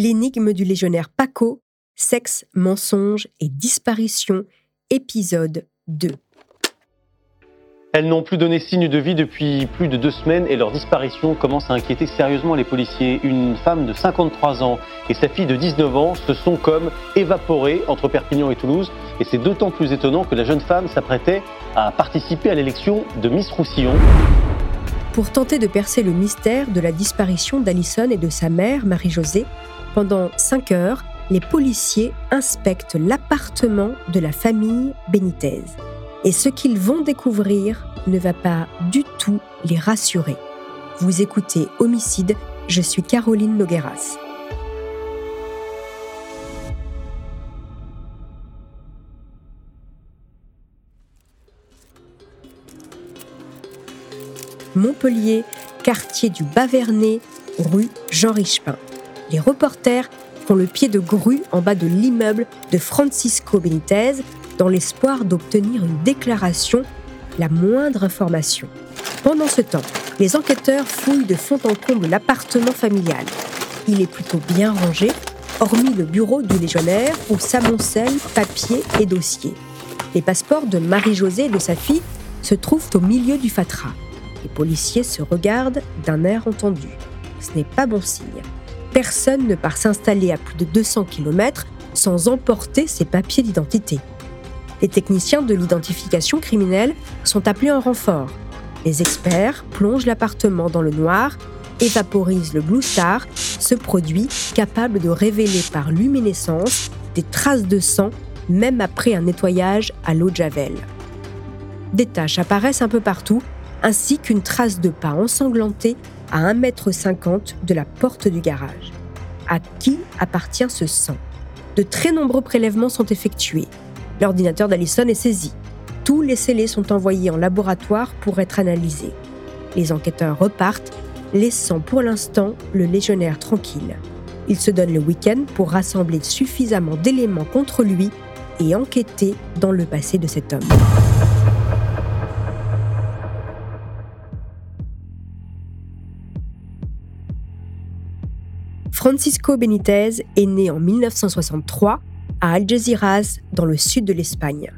L'énigme du légionnaire Paco, sexe, mensonge et disparition, épisode 2. Elles n'ont plus donné signe de vie depuis plus de deux semaines et leur disparition commence à inquiéter sérieusement les policiers. Une femme de 53 ans et sa fille de 19 ans se sont comme évaporées entre Perpignan et Toulouse. Et c'est d'autant plus étonnant que la jeune femme s'apprêtait à participer à l'élection de Miss Roussillon. Pour tenter de percer le mystère de la disparition d'Alison et de sa mère, Marie-Josée, pendant 5 heures, les policiers inspectent l'appartement de la famille Benitez. Et ce qu'ils vont découvrir ne va pas du tout les rassurer. Vous écoutez Homicide, je suis Caroline Nogueras. Montpellier, quartier du Bavernais, rue Jean Richepin. Les reporters font le pied de grue en bas de l'immeuble de Francisco Benitez dans l'espoir d'obtenir une déclaration, la moindre information. Pendant ce temps, les enquêteurs fouillent de fond en comble l'appartement familial. Il est plutôt bien rangé, hormis le bureau du légionnaire où s'amoncellent papiers et dossiers. Les passeports de Marie-Josée et de sa fille se trouvent au milieu du fatras. Les policiers se regardent d'un air entendu. Ce n'est pas bon signe. Personne ne part s'installer à plus de 200 km sans emporter ses papiers d'identité. Les techniciens de l'identification criminelle sont appelés en renfort. Les experts plongent l'appartement dans le noir et vaporisent le Blue Star, ce produit capable de révéler par luminescence des traces de sang même après un nettoyage à l'eau de Javel. Des taches apparaissent un peu partout ainsi qu'une trace de pas ensanglanté à 1,50 m de la porte du garage. À qui appartient ce sang? De très nombreux prélèvements sont effectués. L'ordinateur d'Allison est saisi. Tous les scellés sont envoyés en laboratoire pour être analysés. Les enquêteurs repartent, laissant pour l'instant le légionnaire tranquille. Il se donne le week-end pour rassembler suffisamment d'éléments contre lui et enquêter dans le passé de cet homme. Francisco Benitez est né en 1963 à Algeciras, dans le sud de l'Espagne.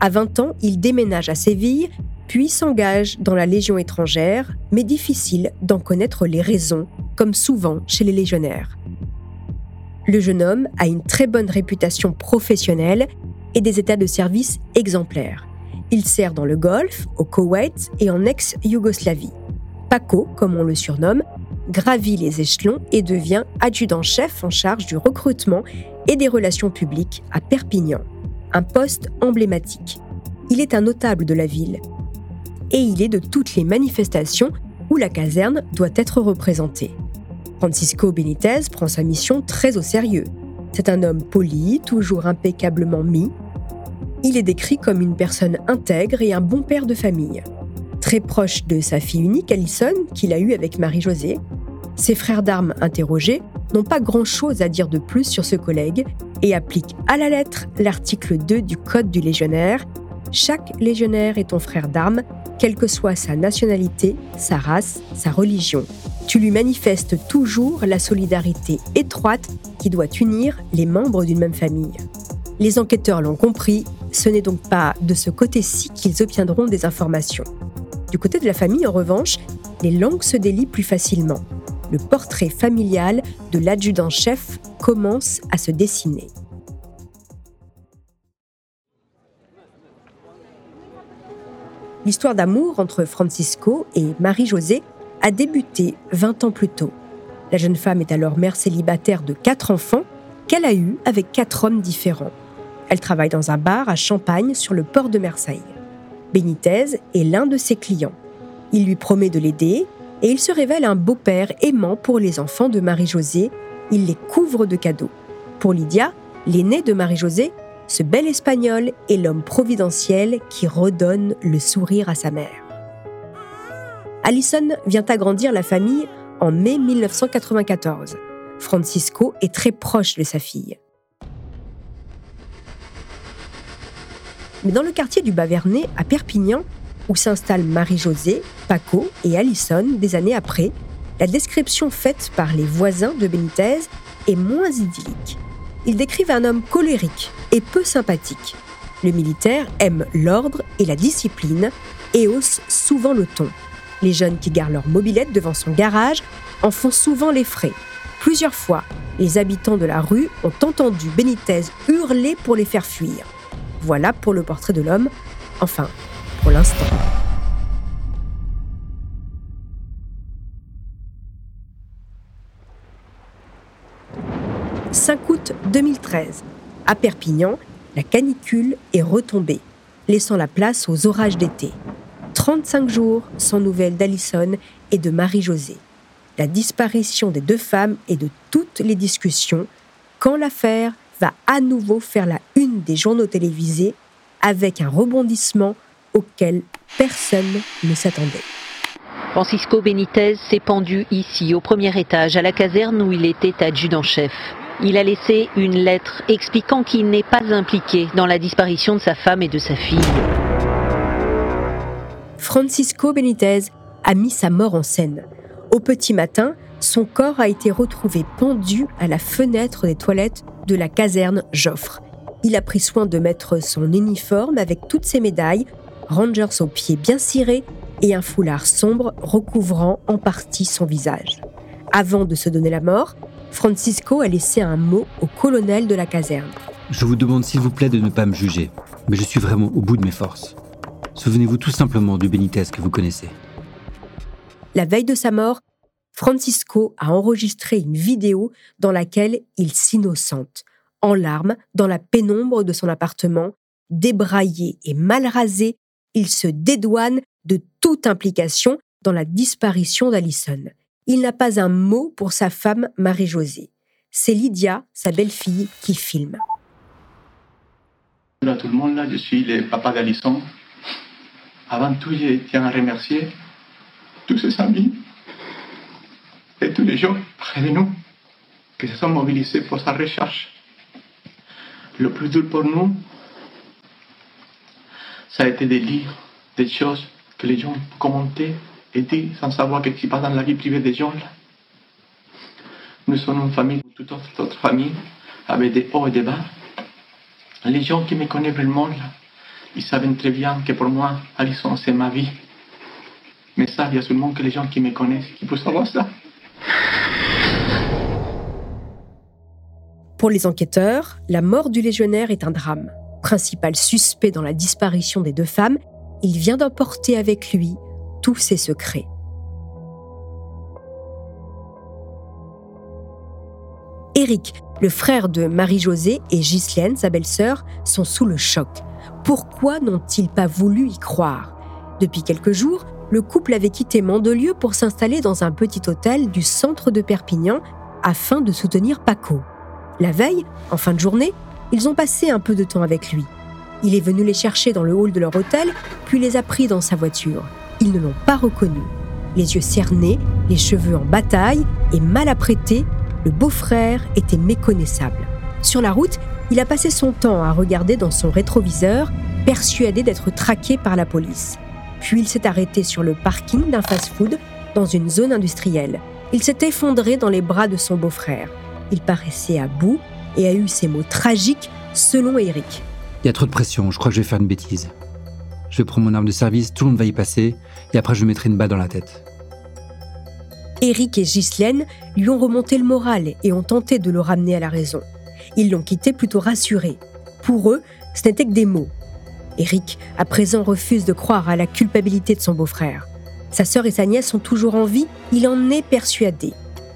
À 20 ans, il déménage à Séville, puis s'engage dans la Légion étrangère, mais difficile d'en connaître les raisons, comme souvent chez les légionnaires. Le jeune homme a une très bonne réputation professionnelle et des états de service exemplaires. Il sert dans le Golfe, au Koweït et en ex-Yougoslavie. Paco, comme on le surnomme, gravit les échelons et devient adjudant-chef en charge du recrutement et des relations publiques à Perpignan, un poste emblématique. Il est un notable de la ville et il est de toutes les manifestations où la caserne doit être représentée. Francisco Benitez prend sa mission très au sérieux. C'est un homme poli, toujours impeccablement mis. Il est décrit comme une personne intègre et un bon père de famille. Très proche de sa fille unique, Alison, qu'il a eue avec Marie-Josée, ses frères d'armes interrogés n'ont pas grand-chose à dire de plus sur ce collègue et appliquent à la lettre l'article 2 du Code du légionnaire. Chaque légionnaire est ton frère d'armes, quelle que soit sa nationalité, sa race, sa religion. Tu lui manifestes toujours la solidarité étroite qui doit unir les membres d'une même famille. Les enquêteurs l'ont compris, ce n'est donc pas de ce côté-ci qu'ils obtiendront des informations. Du côté de la famille, en revanche, les langues se délient plus facilement le portrait familial de l'adjudant-chef commence à se dessiner. L'histoire d'amour entre Francisco et Marie-Josée a débuté 20 ans plus tôt. La jeune femme est alors mère célibataire de quatre enfants qu'elle a eus avec quatre hommes différents. Elle travaille dans un bar à Champagne sur le port de Marseille. Benitez est l'un de ses clients. Il lui promet de l'aider et il se révèle un beau-père aimant pour les enfants de Marie-Josée. Il les couvre de cadeaux. Pour Lydia, l'aînée de Marie-Josée, ce bel espagnol est l'homme providentiel qui redonne le sourire à sa mère. Allison vient agrandir la famille en mai 1994. Francisco est très proche de sa fille. Mais dans le quartier du Bavernais, à Perpignan, où s'installent Marie-Josée, Paco et Allison des années après, la description faite par les voisins de Benitez est moins idyllique. Ils décrivent un homme colérique et peu sympathique. Le militaire aime l'ordre et la discipline et hausse souvent le ton. Les jeunes qui garent leur mobilette devant son garage en font souvent les frais. Plusieurs fois, les habitants de la rue ont entendu Benitez hurler pour les faire fuir. Voilà pour le portrait de l'homme, enfin, pour l'instant. 5 août 2013. À Perpignan, la canicule est retombée, laissant la place aux orages d'été. 35 jours sans nouvelles d'Alison et de Marie-Josée. La disparition des deux femmes et de toutes les discussions quand l'affaire va à nouveau faire la une des journaux télévisés avec un rebondissement auquel personne ne s'attendait. Francisco Benitez s'est pendu ici, au premier étage, à la caserne où il était adjudant-chef. Il a laissé une lettre expliquant qu'il n'est pas impliqué dans la disparition de sa femme et de sa fille. Francisco Benitez a mis sa mort en scène. Au petit matin, son corps a été retrouvé pendu à la fenêtre des toilettes de la caserne Joffre. Il a pris soin de mettre son uniforme avec toutes ses médailles, Rangers aux pieds bien cirés et un foulard sombre recouvrant en partie son visage. Avant de se donner la mort, Francisco a laissé un mot au colonel de la caserne. Je vous demande s'il vous plaît de ne pas me juger, mais je suis vraiment au bout de mes forces. Souvenez-vous tout simplement du Benitez que vous connaissez. La veille de sa mort, Francisco a enregistré une vidéo dans laquelle il s'innocente, en larmes, dans la pénombre de son appartement, débraillé et mal rasé, il se dédouane de toute implication dans la disparition d'Alison il n'a pas un mot pour sa femme Marie-Josée. C'est Lydia, sa belle-fille, qui filme. Bonjour à tout le monde, là, je suis le papa d'Alison. Avant tout, je tiens à remercier tous ses amis et tous les gens près de nous qui se sont mobilisés pour sa recherche. Le plus dur pour nous, ça a été de lire des choses que les gens commentaient et dit sans savoir ce qui se passe dans la vie privée des gens. Nous sommes une famille, toute autre famille, avec des hauts et des bas. Les gens qui me connaissent vraiment, ils savent très bien que pour moi, Alison, c'est ma vie. Mais ça, il y a seulement que les gens qui me connaissent qui peuvent savoir ça. Pour les enquêteurs, la mort du légionnaire est un drame. Principal suspect dans la disparition des deux femmes, il vient d'emporter avec lui tous ses secrets. Éric, le frère de Marie-Josée et Ghislaine, sa belle-sœur, sont sous le choc. Pourquoi n'ont-ils pas voulu y croire? Depuis quelques jours, le couple avait quitté Mandelieu pour s'installer dans un petit hôtel du centre de Perpignan afin de soutenir Paco. La veille, en fin de journée, ils ont passé un peu de temps avec lui. Il est venu les chercher dans le hall de leur hôtel, puis les a pris dans sa voiture. Ils ne l'ont pas reconnu. Les yeux cernés, les cheveux en bataille et mal apprêtés, le beau-frère était méconnaissable. Sur la route, il a passé son temps à regarder dans son rétroviseur, persuadé d'être traqué par la police. Puis il s'est arrêté sur le parking d'un fast-food dans une zone industrielle. Il s'est effondré dans les bras de son beau-frère. Il paraissait à bout et a eu ces mots tragiques selon Eric. Il y a trop de pression, je crois que je vais faire une bêtise. Je vais prendre mon arme de service, tout le monde va y passer, et après je mettrai une balle dans la tête. Eric et Ghislaine lui ont remonté le moral et ont tenté de le ramener à la raison. Ils l'ont quitté plutôt rassuré. Pour eux, ce n'était que des mots. Eric, à présent, refuse de croire à la culpabilité de son beau-frère. Sa sœur et sa nièce sont toujours en vie, il en est persuadé.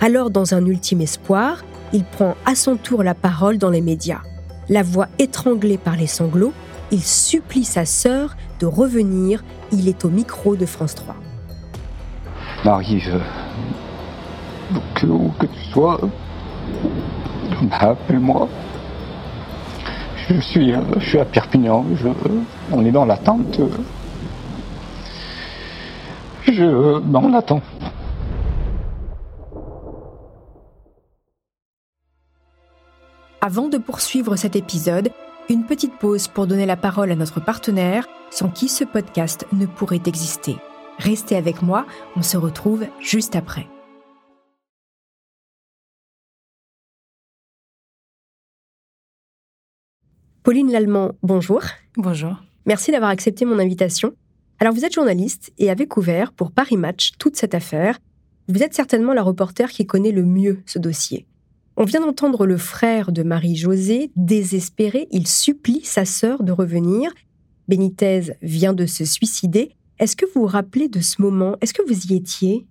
Alors, dans un ultime espoir, il prend à son tour la parole dans les médias. La voix étranglée par les sanglots, il supplie sa sœur de revenir. Il est au micro de France 3. Marie, que, que tu sois, appelle-moi. Je suis, je suis à Perpignan. on est dans l'attente. Je, on l'attend. Avant de poursuivre cet épisode, une petite pause pour donner la parole à notre partenaire, sans qui ce podcast ne pourrait exister. Restez avec moi, on se retrouve juste après. Pauline Lallemand, bonjour. Bonjour. Merci d'avoir accepté mon invitation. Alors vous êtes journaliste et avez couvert pour Paris Match toute cette affaire. Vous êtes certainement la reporter qui connaît le mieux ce dossier. On vient d'entendre le frère de Marie-Josée, désespéré, il supplie sa sœur de revenir. Benitez vient de se suicider. Est-ce que vous vous rappelez de ce moment? Est-ce que vous y étiez?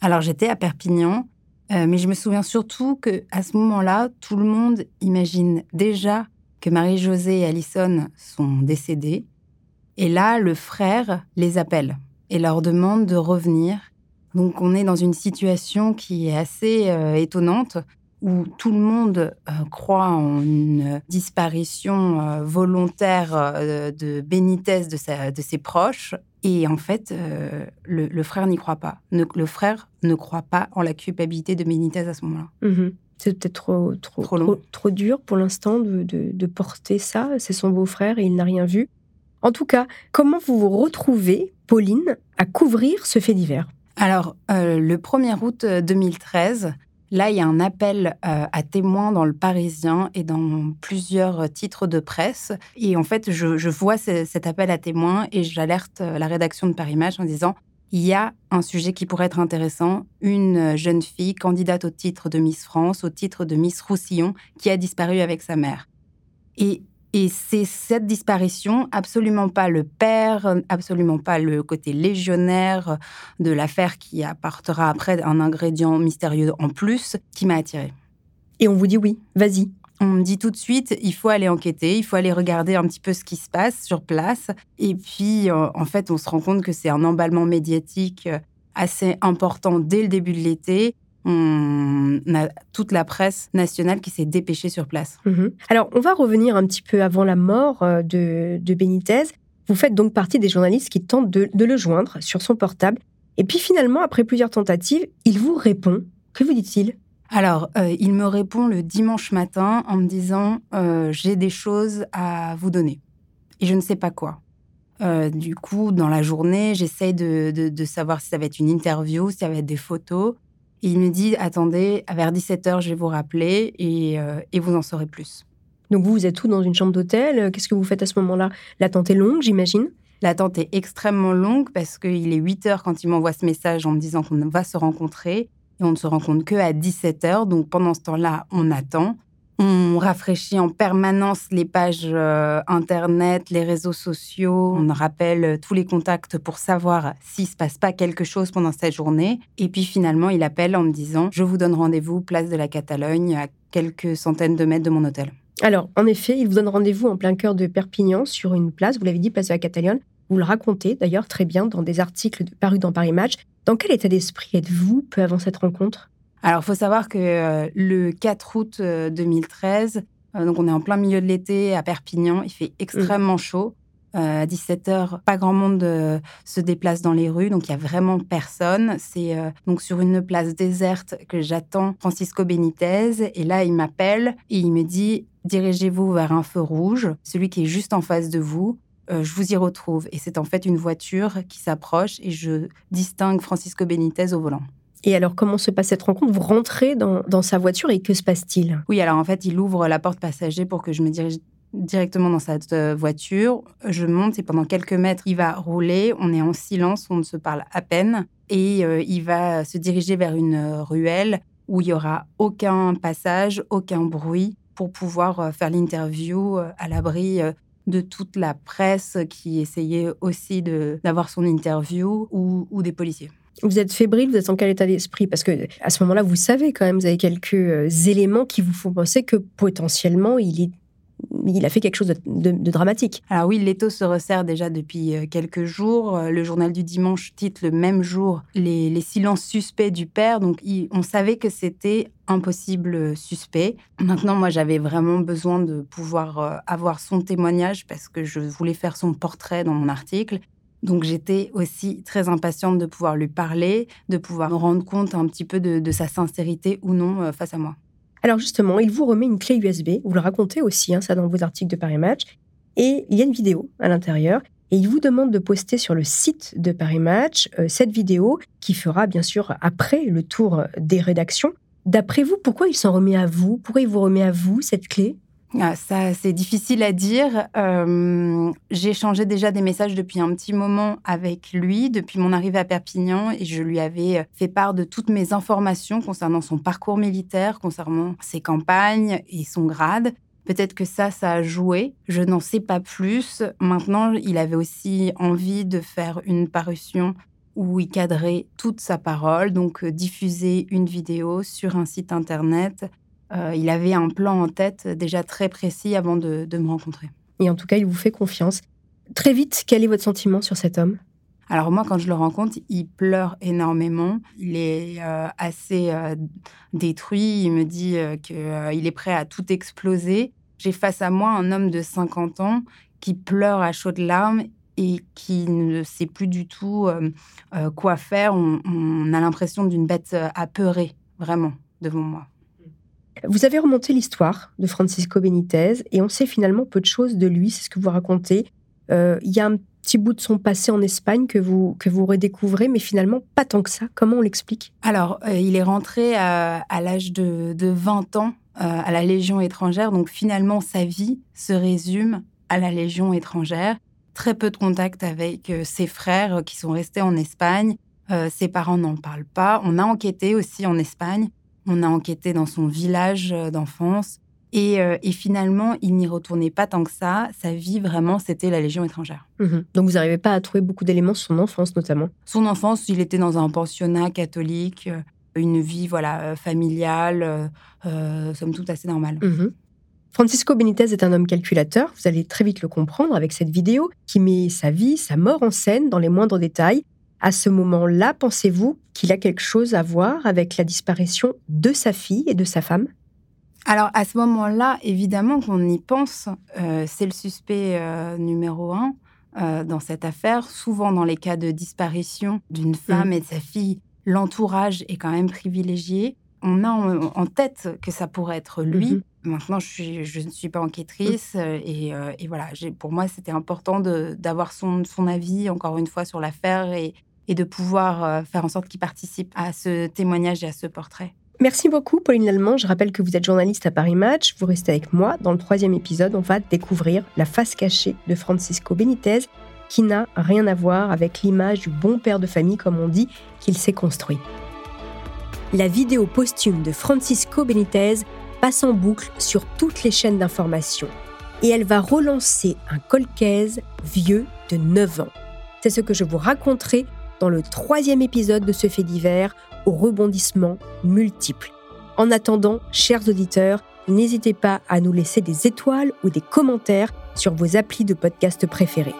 Alors j'étais à Perpignan, euh, mais je me souviens surtout que à ce moment-là, tout le monde imagine déjà que Marie-Josée et Alison sont décédées. Et là, le frère les appelle et leur demande de revenir. Donc on est dans une situation qui est assez euh, étonnante où tout le monde euh, croit en une disparition euh, volontaire de Benitez de, de, ses proches. Et en fait, le, frère n'y croit pas. le frère ne croit pas en la culpabilité de Benitez à ce moment-là. Mmh c'est peut-être trop, trop, trop, trop, dur pour l'instant de, de, porter ça. C'est son beau-frère et il n'a rien vu. En tout cas, comment vous vous retrouvez, Pauline, à couvrir ce fait divers? Alors, euh, le 1er août 2013, euh, là, il y a un appel euh, à témoins dans le Parisien et dans plusieurs titres de presse. Et en fait, je, vois cet appel à témoins et j'alerte la rédaction de Paris Match en disant il y a un sujet qui pourrait être intéressant, une jeune fille candidate au titre de Miss France, au titre de Miss Roussillon, qui a disparu avec sa mère. C'est cette disparition, absolument pas le père, absolument pas le côté légionnaire de l'affaire qui apportera après un ingrédient mystérieux en plus, qui m'a attirée. Et on vous dit oui, vas-y. On me dit tout de suite, il faut aller enquêter, il faut aller regarder un petit peu ce qui se passe sur place. Et puis, euh, en fait, on se rend compte que c'est un emballement médiatique euh, assez important dès le début de l'été. On a toute la presse nationale qui s'est dépêchée sur place. Mhm. Alors, on va revenir un petit peu avant la mort euh, de, de Benitez. Vous faites donc partie des journalistes qui tentent de, de le joindre sur son portable. Et puis finalement, après plusieurs tentatives, il vous répond. Que vous dit-il? Alors, euh, il me répond le dimanche matin en me disant euh, J'ai des choses à vous donner. Et je ne sais pas quoi. Euh, du coup, dans la journée, j'essaye de, savoir si ça va être une interview, si ça va être des photos. Et il me dit Attendez, vers 17h, je vais vous rappeler et, et vous en saurez plus. Donc, vous, vous êtes tout dans une chambre d'hôtel. Qu'est-ce que vous faites à ce moment-là? L'attente est longue, j'imagine? L'attente est extrêmement longue parce qu'il est 8 h quand il m'envoie ce message en me disant qu'on va se rencontrer et on ne se rend compte que à 17 heures. Donc pendant ce temps-là, on attend. On rafraîchit en permanence les pages euh, internet, les réseaux sociaux. On rappelle tous les contacts pour savoir s'il se passe pas quelque chose pendant cette journée. Et puis finalement, il appelle en me disant Je vous donne rendez-vous place de la Catalogne, à quelques centaines de mètres de mon hôtel. Alors, en effet, il vous donne rendez-vous en plein cœur de Perpignan, sur une place, vous l'avez dit, place de la Catalogne. Vous le racontez d'ailleurs très bien dans des articles parus dans Paris Match. Dans quel état d'esprit êtes-vous peu avant cette rencontre? Alors, il faut savoir que euh, le 4 août 2013, euh, euh, donc on est en plein milieu de l'été à Perpignan, il fait extrêmement mmh. chaud. à 17h, pas grand monde se déplace dans les rues, donc il y a vraiment personne. C'est donc sur une place déserte que j'attends Francisco Benitez. Et là, il m'appelle et il me dit dirigez-vous vers un feu rouge, celui qui est juste en face de vous. Je vous y retrouve. Et c'est en fait une voiture qui s'approche et je distingue Francisco Benitez au volant. Et alors, comment se passe cette rencontre? Vous rentrez dans, sa voiture et que se passe-t-il? Oui, alors en fait, il ouvre la porte passager pour que je me dirige directement dans cette euh, voiture. Je monte et pendant quelques mètres, il va rouler. On est en silence, on ne se parle à peine. Et euh, il va se diriger vers une ruelle où il y aura aucun passage, aucun bruit pour pouvoir faire l'interview à l'abri de toute la presse qui essayait aussi d'avoir son interview ou, des policiers. Vous êtes fébrile, vous êtes en quel état d'esprit? Parce que à ce moment-là, vous savez quand même, vous avez quelques euh, éléments qui vous font penser que potentiellement il a fait quelque chose de, dramatique. Alors oui, l'étau se resserre déjà depuis euh, quelques jours. Euh, le journal du dimanche titre le même jour les, silences suspects du père. Donc on savait que c'était un possible suspect. Maintenant, moi, j'avais vraiment besoin de pouvoir avoir son témoignage parce que je voulais faire son portrait dans mon article. Donc j'étais aussi très impatiente de pouvoir lui parler, de pouvoir me rendre compte un petit peu de sa sincérité ou non face à moi. Alors justement, il vous remet une clé USB, vous le racontez aussi, hein, ça dans vos articles de Paris Match, et il y a une vidéo à l'intérieur, et il vous demande de poster sur le site de Paris Match euh, cette vidéo qui fera bien sûr après le tour des rédactions. D'après vous, pourquoi il s'en remet à vous? Pourquoi il vous remet à vous cette clé? Ça, c'est difficile à dire. Euh, j'ai déjà des messages depuis un petit moment avec lui, depuis mon arrivée à Perpignan, et je lui avais fait part de toutes mes informations concernant son parcours militaire, concernant ses campagnes et son grade. Peut-être que ça, ça a joué. Je n'en sais pas plus. Maintenant, il avait aussi envie de faire une parution où il cadrait toute sa parole, donc euh, diffuser une vidéo sur un site internet euh, il avait un plan en tête déjà très précis avant de, me rencontrer. Et en tout cas, il vous fait confiance. Très vite, quel est votre sentiment sur cet homme? Alors moi, quand je le rencontre, il pleure énormément. Il est euh, assez euh, détruit. Il me dit qu'il est prêt à tout exploser. J'ai face à moi un homme de 50 ans qui pleure à chaudes larmes et qui ne sait plus du tout quoi faire. on a l'impression d'une bête apeurée, vraiment, devant moi. Vous avez remonté l'histoire de Francisco Benitez et on sait finalement peu de choses de lui, c'est ce que vous racontez. Euh, il y a un petit bout de son passé en Espagne que vous, que vous redécouvrez, mais finalement pas tant que ça. Comment on l'explique? Alors, euh, il est rentré à, l'âge de, 20 ans euh, à la Légion étrangère, donc finalement sa vie se résume à la Légion étrangère. Très peu de contact avec ses frères qui sont restés en Espagne. ses parents n'en parlent pas. On a enquêté aussi en Espagne on a enquêté dans son village euh, d'enfance. Euh, et, finalement, il n'y retournait pas tant que ça. Sa vie, vraiment, c'était la Légion étrangère. Mhm. Donc, vous n'arrivez pas à trouver beaucoup d'éléments sur son enfance, notamment? Son enfance, il était dans un pensionnat catholique, euh, une vie voilà familiale, somme toute assez normale. Mhm. Francisco Benitez est un homme calculateur, vous allez très vite le comprendre avec cette vidéo qui met sa vie, sa mort en scène dans les moindres détails. À ce moment-là, pensez-vous qu'il a quelque chose à voir avec la disparition de sa fille et de sa femme? Alors à ce moment-là, évidemment qu'on y pense, euh, c'est le suspect euh, numéro un euh, dans cette affaire. Souvent dans les cas de disparition d'une femme mmh. et de sa fille, l'entourage est quand même privilégié. On a en, tête que ça pourrait être lui. Mmh Maintenant, je, ne suis pas enquêtrice et, voilà, pour moi, c'était important d'avoir son, son avis, encore une fois, sur l'affaire et, et de pouvoir euh, faire en sorte qu'il participe à ce témoignage et à ce portrait. Merci beaucoup, Pauline Lallemand. Je rappelle que vous êtes journaliste à Paris Match. Vous restez avec moi. Dans le troisième épisode, on va découvrir la face cachée de Francisco Benitez, qui n'a rien à voir avec l'image du bon père de famille, comme on dit, qu'il s'est construit. La vidéo posthume de Francisco Benitez passe en boucle sur toutes les chaînes d'information. Et elle va relancer un colcaise vieux de 9 ans. C'est ce que je vous raconterai dans le troisième épisode de ce fait divers aux rebondissements multiples. En attendant, chers auditeurs, n'hésitez pas à nous laisser des étoiles ou des commentaires sur vos applis de podcast préférés.